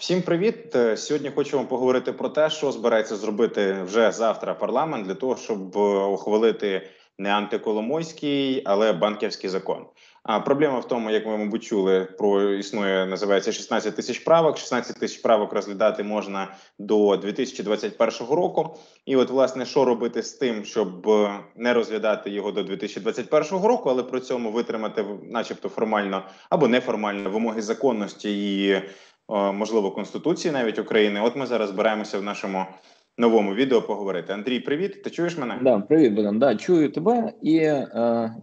Всім привіт! Е, сьогодні хочемо поговорити про те, що збирається зробити вже завтра парламент для того, щоб е, ухвалити не антиколомойський, але банківський закон. А проблема в тому, як ви мабуть чули, про існує називається 16 тисяч правок. 16 тисяч правок розглядати можна до 2021 року. І от власне що робити з тим, щоб е, не розглядати його до 2021 року, але при цьому витримати, начебто, формально або неформально вимоги законності і можливо конституції навіть України. От ми зараз збираємося в нашому новому відео поговорити. Андрій, привіт! Ти чуєш мене? Да, привіт, Богдан. Да, чую тебе і. Е...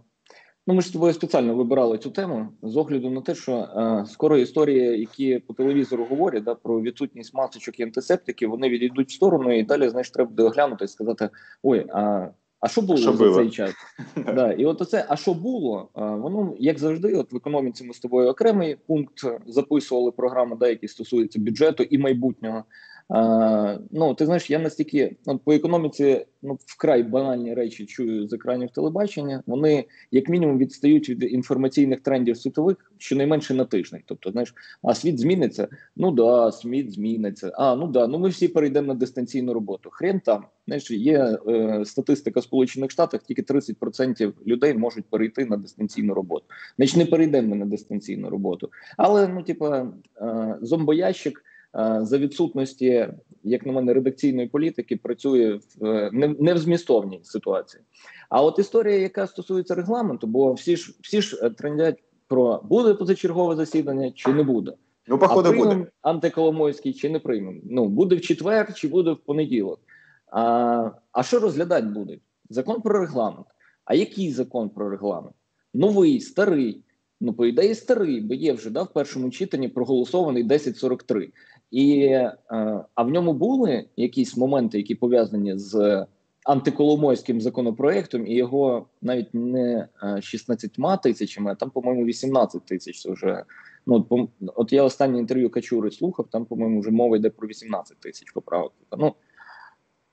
Ну, ми ж з тобою спеціально вибирали цю тему з огляду на те, що е, скоро історії, які по телевізору говорять да, про відсутність масочок і антисептиків, вони відійдуть в сторону, і далі знаєш, треба буде оглянути і сказати: ой, а а що було що за було? цей час? да, І от оце, а що було? Воно як завжди, от в економіці ми з тобою окремий пункт записували програму, да, які стосуються бюджету і майбутнього. Ну ти знаєш, я настільки ну, по економіці ну вкрай банальні речі чую з екранів телебачення. Вони як мінімум відстають від інформаційних трендів світових щонайменше на тиждень. Тобто, знаєш, а світ зміниться? Ну да, світ зміниться. А ну да, ну ми всі перейдемо на дистанційну роботу. Хрен там знаєш, є е, статистика Сполучених Штатах, тільки 30% людей можуть перейти на дистанційну роботу. Значить, не перейдемо на дистанційну роботу, але ну, типа е, зомбоящик. Е, за відсутності, як на мене, редакційної політики працює в е, не, в змістовній ситуації. А от історія, яка стосується регламенту, бо всі ж всі ж е, трендять про буде позачергове засідання чи не буде. Ну, походу, буде антиколомойський чи не приймемо. Ну буде в четвер чи буде в понеділок. А а що розглядати будуть? Закон про регламент. А який закон про регламент? Новий, старий. Ну, по ідеї, старий, бо є вже да, в першому читанні проголосований 1043. І е, а в ньому були якісь моменти, які пов'язані з антиколомойським законопроектом, і його навіть не 16 тисячами, а там, по-моєму, 18 тисяч. Це вже ну от, я останнє інтерв'ю Качури слухав. Там, по-моєму, вже мова йде про 18 тисяч поправок. Ну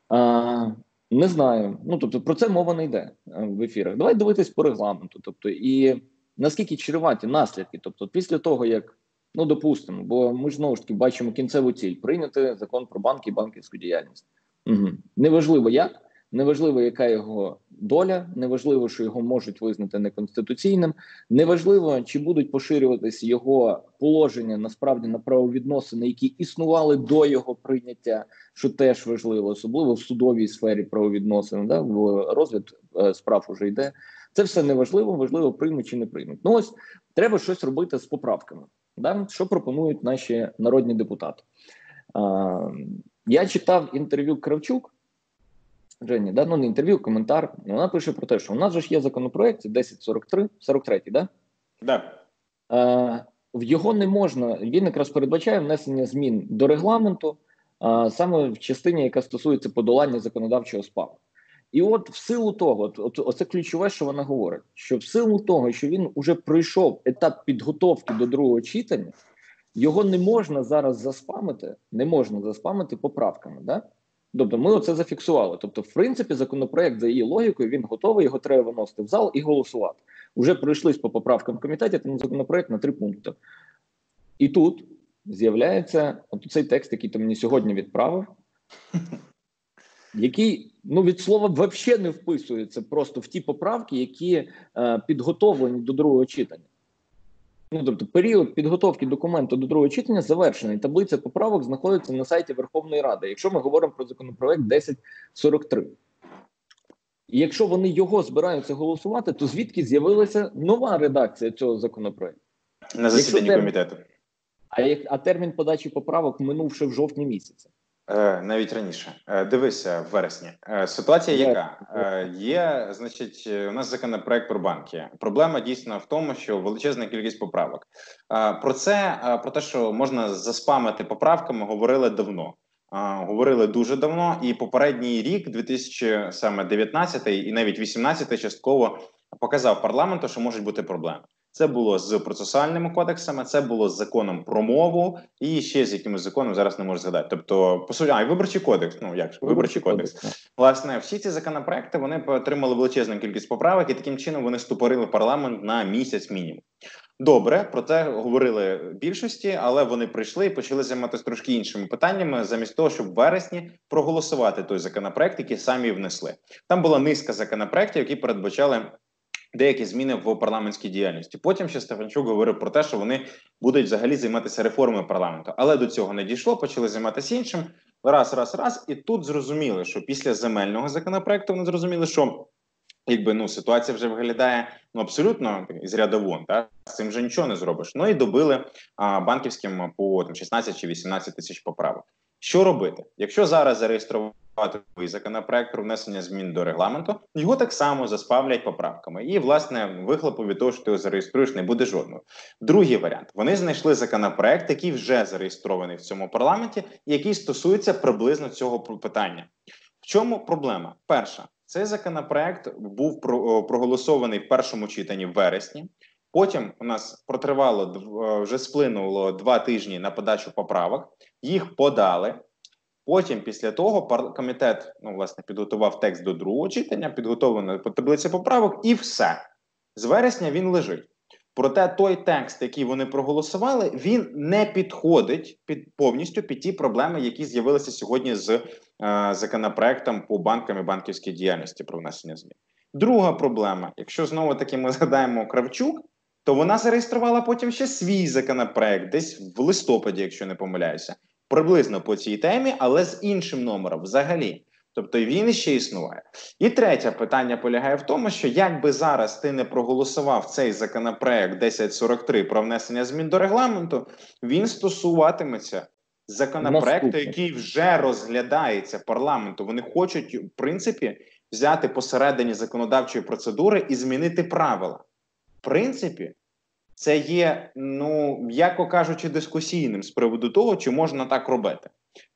а, не знаю. Ну тобто про це мова не йде е, в ефірах. Давай дивитись по регламенту. Тобто, і наскільки чреваті наслідки, тобто, після того як. Ну, допустимо, бо ми ж знову ж таки бачимо кінцеву ціль прийняти закон про банки і банківську діяльність. Угу. Неважливо як, неважливо, яка його доля, неважливо, що його можуть визнати неконституційним, неважливо, чи будуть поширюватися його положення насправді на правовідносини, які існували до його прийняття, що теж важливо, особливо в судовій сфері правовідносин, да, в розгляд е, справ уже йде. Це все неважливо, важливо приймуть чи не приймуть. Ну ось треба щось робити з поправками. Да? Що пропонують наші народні депутати? А, Я читав інтерв'ю Кравчук. Жені, да? ну не інтерв'ю, коментар. Вона пише про те, що у нас же ж є законопроект 1043, 43, да? Да. А, в його не можна, він якраз передбачає внесення змін до регламенту, а, саме в частині, яка стосується подолання законодавчого спаму. І от в силу того, от, от оце ключове, що вона говорить: що в силу того, що він уже пройшов етап підготовки до другого читання, його не можна зараз заспамити, не можна заспамити поправками. Да? Тобто, ми оце зафіксували. Тобто, в принципі, законопроект за її логікою він готовий, його треба виносити в зал і голосувати. Уже пройшлись по поправкам в комітеті, там законопроект на три пункти. І тут з'являється от цей текст, який ти мені сьогодні відправив який ну від слова взагалі не вписується просто в ті поправки, які е, підготовлені до другого читання. Ну, тобто, період підготовки документу до другого читання завершений. Таблиця поправок знаходиться на сайті Верховної Ради. Якщо ми говоримо про законопроект 1043. І якщо вони його збираються голосувати, то звідки з'явилася нова редакція цього законопроекту? На засіданні термін... комітету. А як а термін подачі поправок минувши в жовтні місяці. Е, навіть раніше е, дивися в вересні. Е, ситуація, яка є, значить, у нас законопроект про банки. Проблема дійсно в тому, що величезна кількість поправок. Про це про те, що можна заспамити поправками, говорили давно. Говорили дуже давно, і попередній рік, 2019 і навіть 18 частково показав парламенту, що можуть бути проблеми. Це було з процесуальними кодексами, це було з законом про мову і ще з якимось законом зараз не можу згадати. Тобто, по суті, а і виборчий кодекс. Ну як ж виборчий кодекс. кодекс. Власне, всі ці законопроекти вони отримали величезну кількість поправок, і таким чином вони ступорили парламент на місяць мінімум. Добре, про це говорили більшості, але вони прийшли і почали займатися трошки іншими питаннями, замість того, щоб в вересні проголосувати той законопроект, який самі внесли. Там була низка законопроектів, які передбачали деякі зміни в парламентській діяльності. Потім ще Стефанчук говорив про те, що вони будуть взагалі займатися реформою парламенту, але до цього не дійшло. Почали займатися іншим. Раз, раз, раз, і тут зрозуміли, що після земельного законопроекту вони зрозуміли, що якби ну ситуація вже виглядає ну абсолютно з ряду вон, та з цим вже нічого не зробиш. Ну і добили а, банківським по там 16 чи 18 тисяч поправок. Що робити, якщо зараз зареєструвати законопроект про внесення змін до регламенту, його так само заспавлять поправками, і власне вихлопу від того, що ти його зареєструєш, не буде жодного. Другий варіант: вони знайшли законопроект, який вже зареєстрований в цьому парламенті, який стосується приблизно цього питання. В чому проблема? Перша цей законопроект був проголосований в першому читанні в вересні. Потім у нас протривало вже сплинуло два тижні на подачу поправок. Їх подали. Потім, після того, комітет ну, власне підготував текст до другого читання, підготовлено по таблиці поправок, і все з вересня він лежить. Проте той текст, який вони проголосували, він не підходить під повністю під ті проблеми, які з'явилися сьогодні з е, законопроектом по банкам і банківській діяльності про внесення змін. Друга проблема: якщо знову таки ми згадаємо Кравчук, то вона зареєструвала потім ще свій законопроект, десь в листопаді, якщо не помиляюся, приблизно по цій темі, але з іншим номером взагалі. Тобто він ще існує. І третє питання полягає в тому, що якби зараз ти не проголосував цей законопроект 1043 про внесення змін до регламенту, він стосуватиметься законопроекту, який вже розглядається парламенту. Вони хочуть, в принципі, взяти посередині законодавчої процедури і змінити правила. В принципі, це є, ну м'яко кажучи, дискусійним з приводу того, чи можна так робити.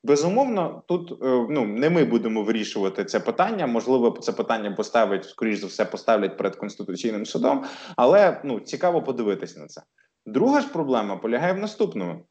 Безумовно, тут е, ну не ми будемо вирішувати це питання. Можливо, це питання поставить скоріш за все, поставлять перед конституційним судом, але ну цікаво подивитися на це. Друга ж проблема полягає в наступному: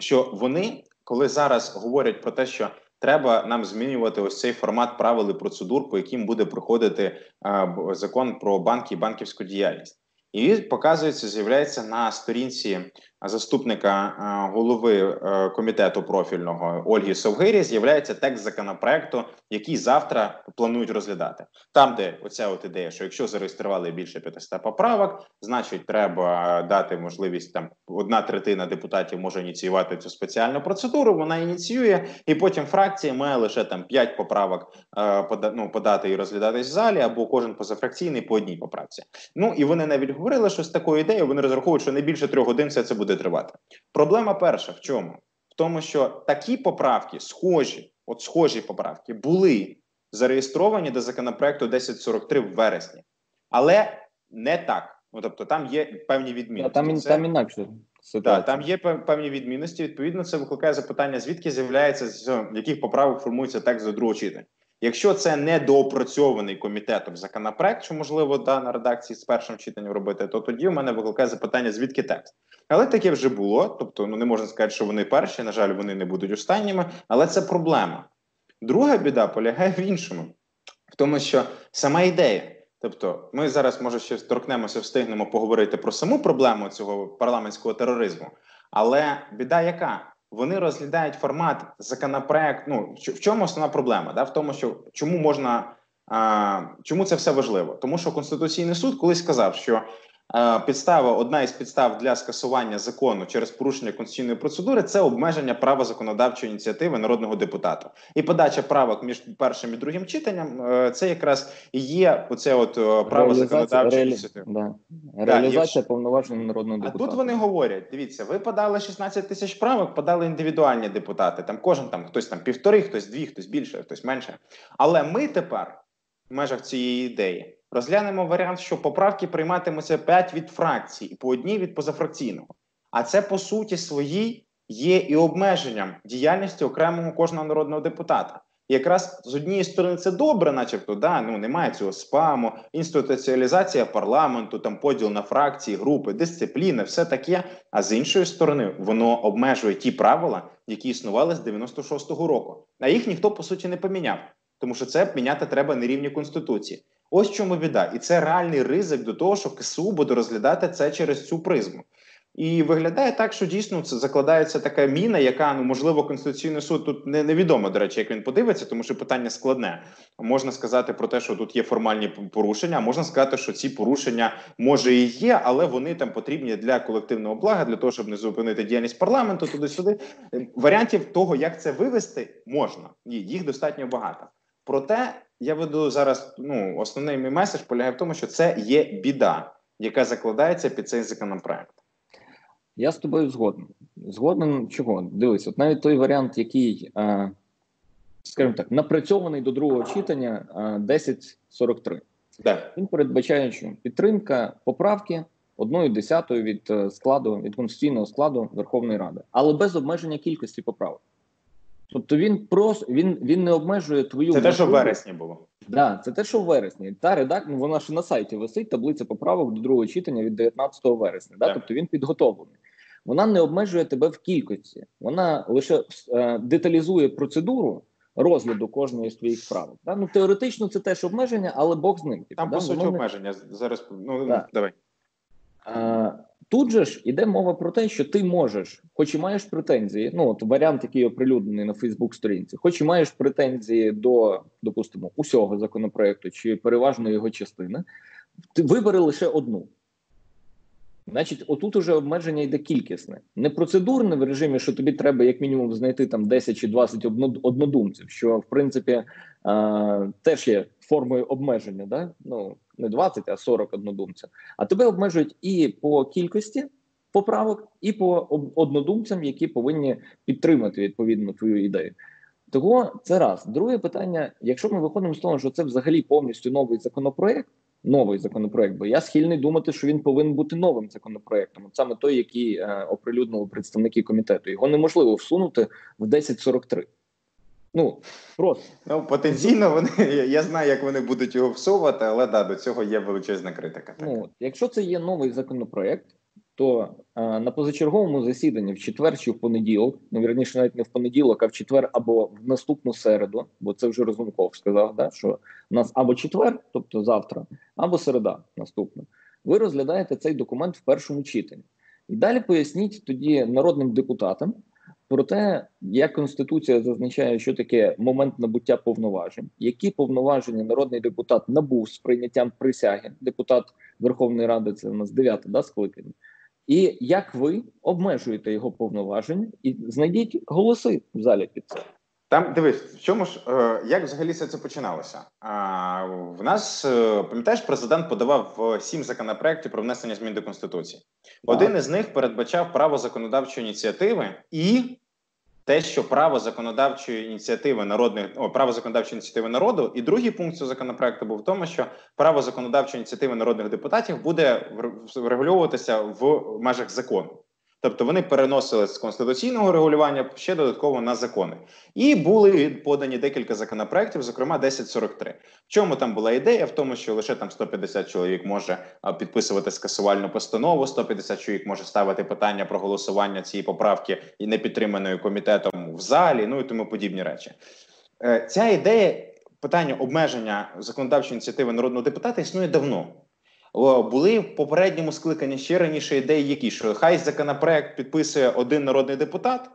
що вони, коли зараз говорять про те, що треба нам змінювати ось цей формат правил і процедур, по яким буде проходити е, закон про банки і банківську діяльність. І показується, з'являється на сторінці заступника е, голови е, комітету профільного Ольги Совгирі. З'являється текст законопроекту, який завтра планують розглядати. Там, де оця от ідея, що якщо зареєстрували більше 500 поправок, значить треба дати можливість там одна третина депутатів може ініціювати цю спеціальну процедуру. Вона ініціює, і потім фракція має лише там 5 поправок е, ну, подати і розглядатись в залі, або кожен позафракційний по одній поправці. Ну і вони навіть говорили, що з такою ідеєю вони розраховують, що не більше трьох годин все це буде тривати. Проблема перша в чому? В тому, що такі поправки, схожі, от схожі поправки, були зареєстровані до законопроекту 1043 в вересні, але не так. Ну тобто, там є певні відмінності. Там це... там інакше. Так, там є певні відмінності. Відповідно, це викликає запитання, звідки з'являється з яких поправок формується текст до другого читання. Якщо це не доопрацьований комітетом законопроект, що можливо да, на редакції з першим читанням робити, то тоді в мене викликає запитання, звідки текст. Але таке вже було. Тобто, ну не можна сказати, що вони перші. На жаль, вони не будуть останніми, але це проблема. Друга біда полягає в іншому, в тому, що сама ідея. Тобто, ми зараз, може, ще торкнемося, встигнемо поговорити про саму проблему цього парламентського тероризму. Але біда яка? вони розглядають формат законопроект. Ну в чому основна проблема? Да? В тому, що чому можна а, чому це все важливо? Тому що Конституційний суд колись сказав, що підстава, одна із підстав для скасування закону через порушення конституційної процедури це обмеження права законодавчої ініціативи народного депутата. І подача правок між першим і другим читанням е, це якраз і є оце от е, право законодавчої ініціативи. Да. Реалізація да, повноважень народного депутата. А тут вони говорять: дивіться, ви подали 16 тисяч правок, подали індивідуальні депутати. Там кожен там хтось там півтори, хтось дві, хтось більше, хтось менше. Але ми тепер в межах цієї ідеї. Розглянемо варіант, що поправки прийматимуться 5 від фракцій і по одній від позафракційного. А це по суті своїй є і обмеженням діяльності окремого кожного народного депутата. І якраз з однієї сторони це добре, начебто, да, ну немає цього спаму, інституціалізація парламенту, там поділ на фракції, групи, дисципліни, все таке. А з іншої сторони, воно обмежує ті правила, які існували з 96-го року. А їх ніхто по суті не поміняв, тому що це міняти треба на рівні конституції. Ось чому біда, і це реальний ризик до того, що КСУ буде розглядати це через цю призму. І виглядає так, що дійсно це закладається така міна, яка ну можливо конституційний суд тут не невідомо, до речі, як він подивиться, тому що питання складне. Можна сказати про те, що тут є формальні порушення. Можна сказати, що ці порушення може і є, але вони там потрібні для колективного блага, для того, щоб не зупинити діяльність парламенту. Туди-сюди варіантів того, як це вивести, можна їх достатньо багато. Проте я веду зараз. Ну основний мій меседж полягає в тому, що це є біда, яка закладається під цей законопроект. Я з тобою згоден. Згоден чого? Дивись, от навіть той варіант, який, е, скажімо так, напрацьований до другого читання е, 1043. Да. Він передбачає, що підтримка поправки одною десятою від е, складу від конституційного складу Верховної Ради, але без обмеження кількості поправок. Тобто він просто він він не обмежує твою це те, що в вересні було. Да, це те, що в вересні. Та редак, ну, вона ж на сайті висить таблиця поправок до другого читання від 19 вересня. Да? Так. Тобто він підготовлений. Вона не обмежує тебе в кількості, вона лише е, деталізує процедуру розгляду кожної з твоїх правок. Да? Ну теоретично це теж обмеження, але Бог з ним. типу, Там да? по суті Воно обмеження. Зараз ну Так. давай. А, тут же ж іде мова про те, що ти можеш, хоч і маєш претензії, ну от варіант, який оприлюднений на Фейсбук-сторінці, хоч і маєш претензії до, допустимо, усього законопроекту чи переважної його частини, ти вибери лише одну. Значить, отут уже обмеження йде кількісне, не процедурне в режимі, що тобі треба як мінімум знайти там 10 чи 20 однодумців, що в принципі е, теж є формою обмеження, да? ну не 20, а 40 однодумців. А тебе обмежують і по кількості поправок, і по однодумцям, які повинні підтримати відповідно твою ідею. Того це раз. Друге питання: якщо ми виходимо з того, що це взагалі повністю новий законопроект, новий законопроект, бо я схильний думати, що він повинен бути новим законопроектом, от саме той, який е, оприлюднили представники комітету. Його неможливо всунути в 1043. Ну просто Ну потенційно вони я- знаю, як вони будуть його всовувати, але да, до цього є величезна критика. Так. Ну, якщо це є новий законопроект, то е, на позачерговому засіданні в четвер чи в понеділок, ну вірніше, навіть не в понеділок, а в четвер або в наступну середу, бо це вже Розумков сказав, да, що у нас або четвер, тобто завтра, або середа наступна. Ви розглядаєте цей документ в першому читанні. І далі поясніть тоді народним депутатам про те, як Конституція зазначає, що таке момент набуття повноважень, які повноваження народний депутат набув з прийняттям присяги, депутат Верховної Ради, це у нас дев'яте да, скликання. І як ви обмежуєте його повноваження і знайдіть голоси в залі під це. Там дивись, в чому ж е, як взагалі все це починалося? А в нас е, пам'ятаєш, президент подавав е, сім законопроєктів про внесення змін до конституції. Один із них передбачав право законодавчої ініціативи і те, що право законодавчої ініціативи народних о, право законодавчої ініціативи народу, і другий пункт цього законопроекту був в тому, що право законодавчої ініціативи народних депутатів буде врегульовуватися в межах закону. Тобто вони переносили з конституційного регулювання ще додатково на закони, і були подані декілька законопроєктів, зокрема 1043. В чому там була ідея? В тому, що лише там 150 чоловік може підписувати скасувальну постанову, 150 чоловік може ставити питання про голосування цієї поправки і не підтриманої комітетом в залі, ну і тому подібні речі. Е, Ця ідея питання обмеження законодавчої ініціативи народного депутата існує давно. Були в попередньому скликанні ще раніше ідеї, які що хай законопроект підписує один народний депутат,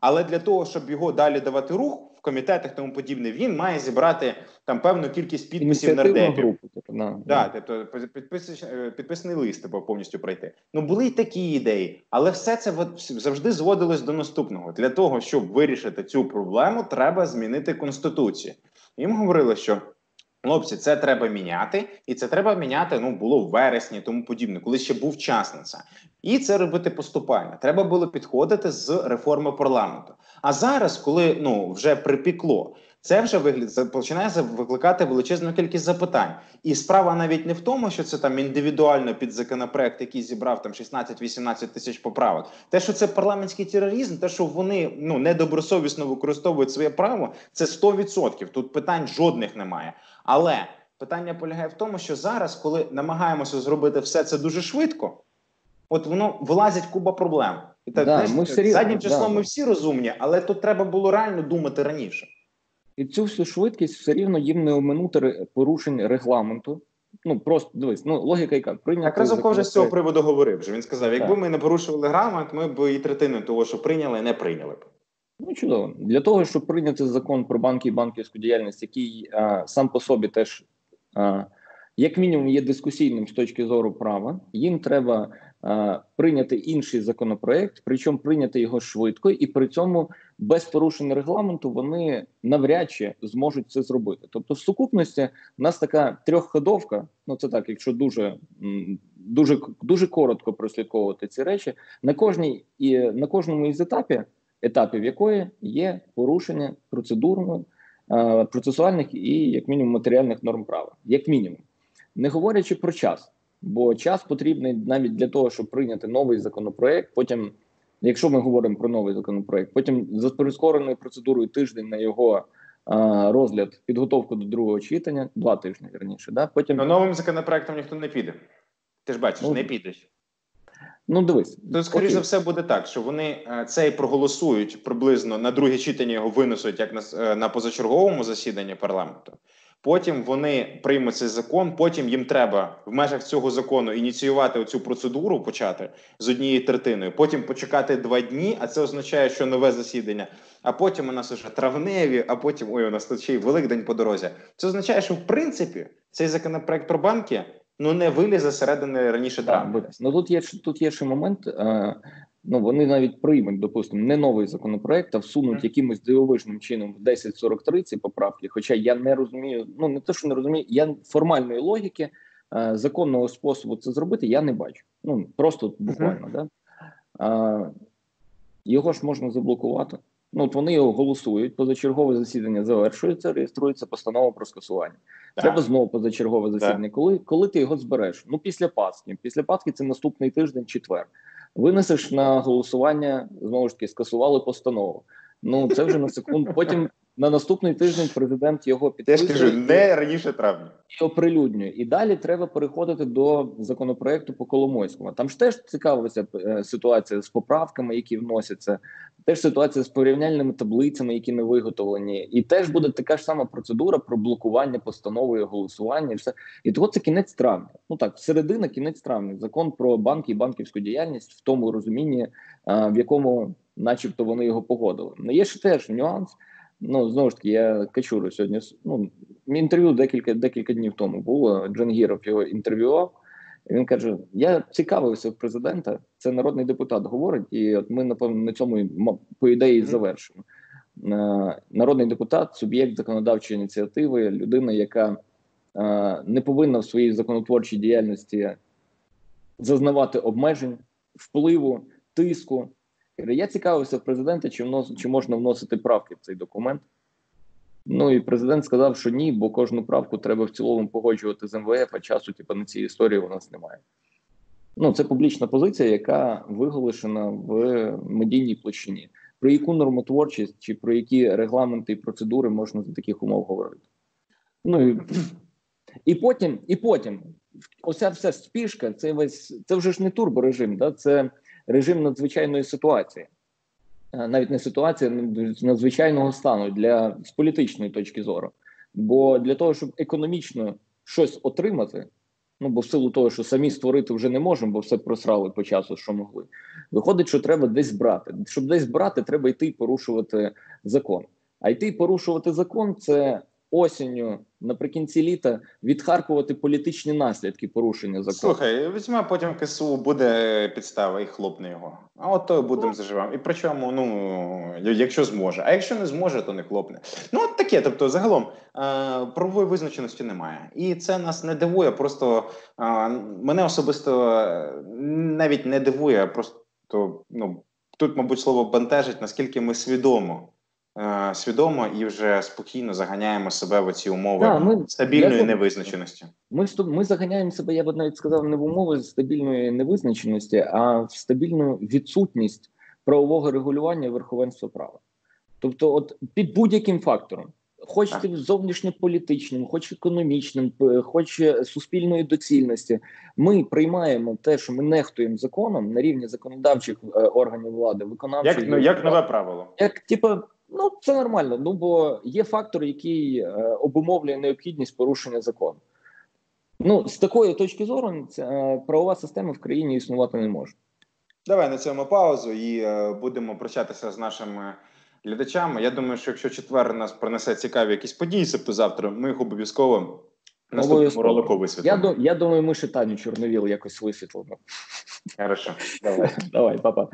але для того, щоб його далі давати рух в комітетах тому подібне, він має зібрати там певну кількість підписів нардепів. групу. На, Да, тобто підпис, е, підписаний лист типу, повністю пройти. Ну були й такі ідеї, але все це завжди зводилось до наступного. Для того, щоб вирішити цю проблему, треба змінити конституцію. Їм говорили, що хлопці, це треба міняти, і це треба міняти. Ну було в вересні, тому подібне, коли ще був час на це. І це робити поступально. Треба було підходити з реформи парламенту. А зараз, коли ну вже припікло, це вже вигляд починає викликати величезну кількість запитань. І справа навіть не в тому, що це там індивідуально під законопроект, який зібрав там 16-18 тисяч поправок. Те, що це парламентський тероризм, те, що вони ну недобросовісно використовують своє право, це 100%. Тут питань жодних немає. Але питання полягає в тому, що зараз, коли намагаємося зробити все це дуже швидко, от воно вилазить куба проблем. І так Да, знаєш, ми заднім числом да. ми всі розумні, але тут треба було реально думати раніше. І цю всю швидкість все рівно їм не оминути порушень регламенту. Ну просто дивись, ну логіка яка прийняти Так Разумков вже з цього приводу говорив. Вже він сказав: якби Так. ми не порушували регламент, ми б і третину того, що прийняли, не прийняли б. Ну чудово для того, щоб прийняти закон про банки і банківську діяльність, який а, сам по собі теж а, як мінімум є дискусійним з точки зору права, їм треба а, прийняти інший законопроект, причому прийняти його швидко, і при цьому без порушення регламенту вони навряд чи зможуть це зробити. Тобто, в сукупності у нас така трьохходовка. Ну це так, якщо дуже дуже дуже коротко прослідковувати ці речі, на кожній і на кожному із етапів етапів якої є порушення процедурно е, процесуальних і як мінімум матеріальних норм права, як мінімум, не говорячи про час, бо час потрібний навіть для того, щоб прийняти новий законопроект. Потім, якщо ми говоримо про новий законопроект, потім за прискореною процедурою тиждень на його е, розгляд, підготовку до другого читання, два тижні верніше. Да? Потім Но новим законопроектом ніхто не піде. Ти ж бачиш, Ну, не підеш. ну дивись, То, скоріш за все, буде так, що вони е, цей проголосують приблизно на друге читання його винесуть як на, е, на позачерговому засіданні парламенту. Потім вони приймуть цей закон. Потім їм треба в межах цього закону ініціювати цю процедуру, почати з однією третиною. Потім почекати два дні, а це означає, що нове засідання. А потім у нас уже травневі, а потім ой, у нас тут ще й Великдень по дорозі. Це означає, що в принципі цей законопроект про банки ну не вилізе середини раніше травня. Ну тут є тут є ще момент. Е, ну вони навіть приймуть, допустимо, не новий законопроект, а всунуть якимось дивовижним чином в 1043 ці поправки. Хоча я не розумію, ну не те, що не розумію, я формальної логіки е, законного способу це зробити, я не бачу. Ну просто буквально, да. Е, його ж можна заблокувати. Ну, от вони його голосують, позачергове засідання завершується, реєструється постанова про скасування. Так. Треба знову позачергове засідання. Коли, коли ти його збереш? Ну після Пасхи. Після Пасхи це наступний тиждень, четвер. Винесеш на голосування, знову ж таки, скасували постанову. Ну це вже на секунду. Потім на наступний тиждень президент його Я ж кажу, не раніше травня. і оприлюднює. І далі треба переходити до законопроекту по Коломойському. Там ж теж цікавиться е, ситуація з поправками, які вносяться, теж ситуація з порівняльними таблицями, які не виготовлені, і теж буде така ж сама процедура про блокування постанови голосування. І все і того це кінець травня. Ну так, середина, кінець травня. Закон про банки і банківську діяльність в тому розумінні, е, в якому, начебто, вони його погодили. Ну є ще теж нюанс. Ну знову ж таки, я качуру сьогодні. Ну інтерв'ю декілька декілька днів тому було. Джангіров його інтерв'ював. Він каже: Я цікавився в президента. Це народний депутат говорить, і от ми напевно на цьому по ідеї завершимо. Е, Народний депутат, суб'єкт законодавчої ініціативи, людина, яка е, не повинна в своїй законотворчій діяльності зазнавати обмежень, впливу, тиску. Каже, Я цікавився в президента, чи внос, чи можна вносити правки в цей документ. Ну і президент сказав, що ні, бо кожну правку треба в цілому погоджувати з МВФ, а часу, типу, на цій історії у нас немає. Ну, це публічна позиція, яка виголошена в медійній площині. Про яку нормотворчість чи про які регламенти і процедури можна за таких умов говорити? Ну і, і потім, і потім, оця вся спішка, це весь це вже ж не турборежим, да? це режим надзвичайної ситуації. Е, навіть не ситуація надзвичайного стану для з політичної точки зору. Бо для того, щоб економічно щось отримати, ну бо в силу того, що самі створити вже не можемо, бо все просрали по часу, що могли. Виходить, що треба десь брати. Щоб десь брати, треба йти і порушувати закон. А йти і порушувати закон це осінню наприкінці літа відхаркувати політичні наслідки порушення закону. Слухай, візьме потім КСУ буде підстава і хлопне його. А от то будемо заживати. І причому, ну якщо зможе. А якщо не зможе, то не хлопне. Ну от таке. Тобто, загалом е, правової визначеності немає, і це нас не дивує. Просто е, мене особисто е, навіть не дивує. а Просто ну тут, мабуть, слово бентежить, наскільки ми свідомо. Е, Свідомо і вже спокійно заганяємо себе в ці умови Да, ми- стабільної я- невизначеності. Ми ми заганяємо себе, я б навіть сказав, не в умови стабільної невизначеності, а в стабільну відсутність правового регулювання верховенства права. Тобто, от під будь-яким фактором, хоч Так. ти зовнішньополітичним, хоч економічним, хоч е, суспільної доцільності, ми приймаємо те, що ми нехтуємо законом на рівні законодавчих е, органів влади, виконавчих Як, ну, як нове правило. як типу, Ну, це нормально. Ну бо є фактор, який е, обумовлює необхідність порушення закону. Ну, з такої точки зору, ця е, правова система в країні існувати не може. Давай на цьому паузу і е, будемо прощатися з нашими глядачами. Я думаю, що якщо четвер нас принесе цікаві якісь події, тобто завтра, ми їх обов'язково наступному ролику Я, висвітлимо. ду- я думаю, ми ще Таню Чорновіл якось висвітлимо. Хорошо, давай. Давай, папа.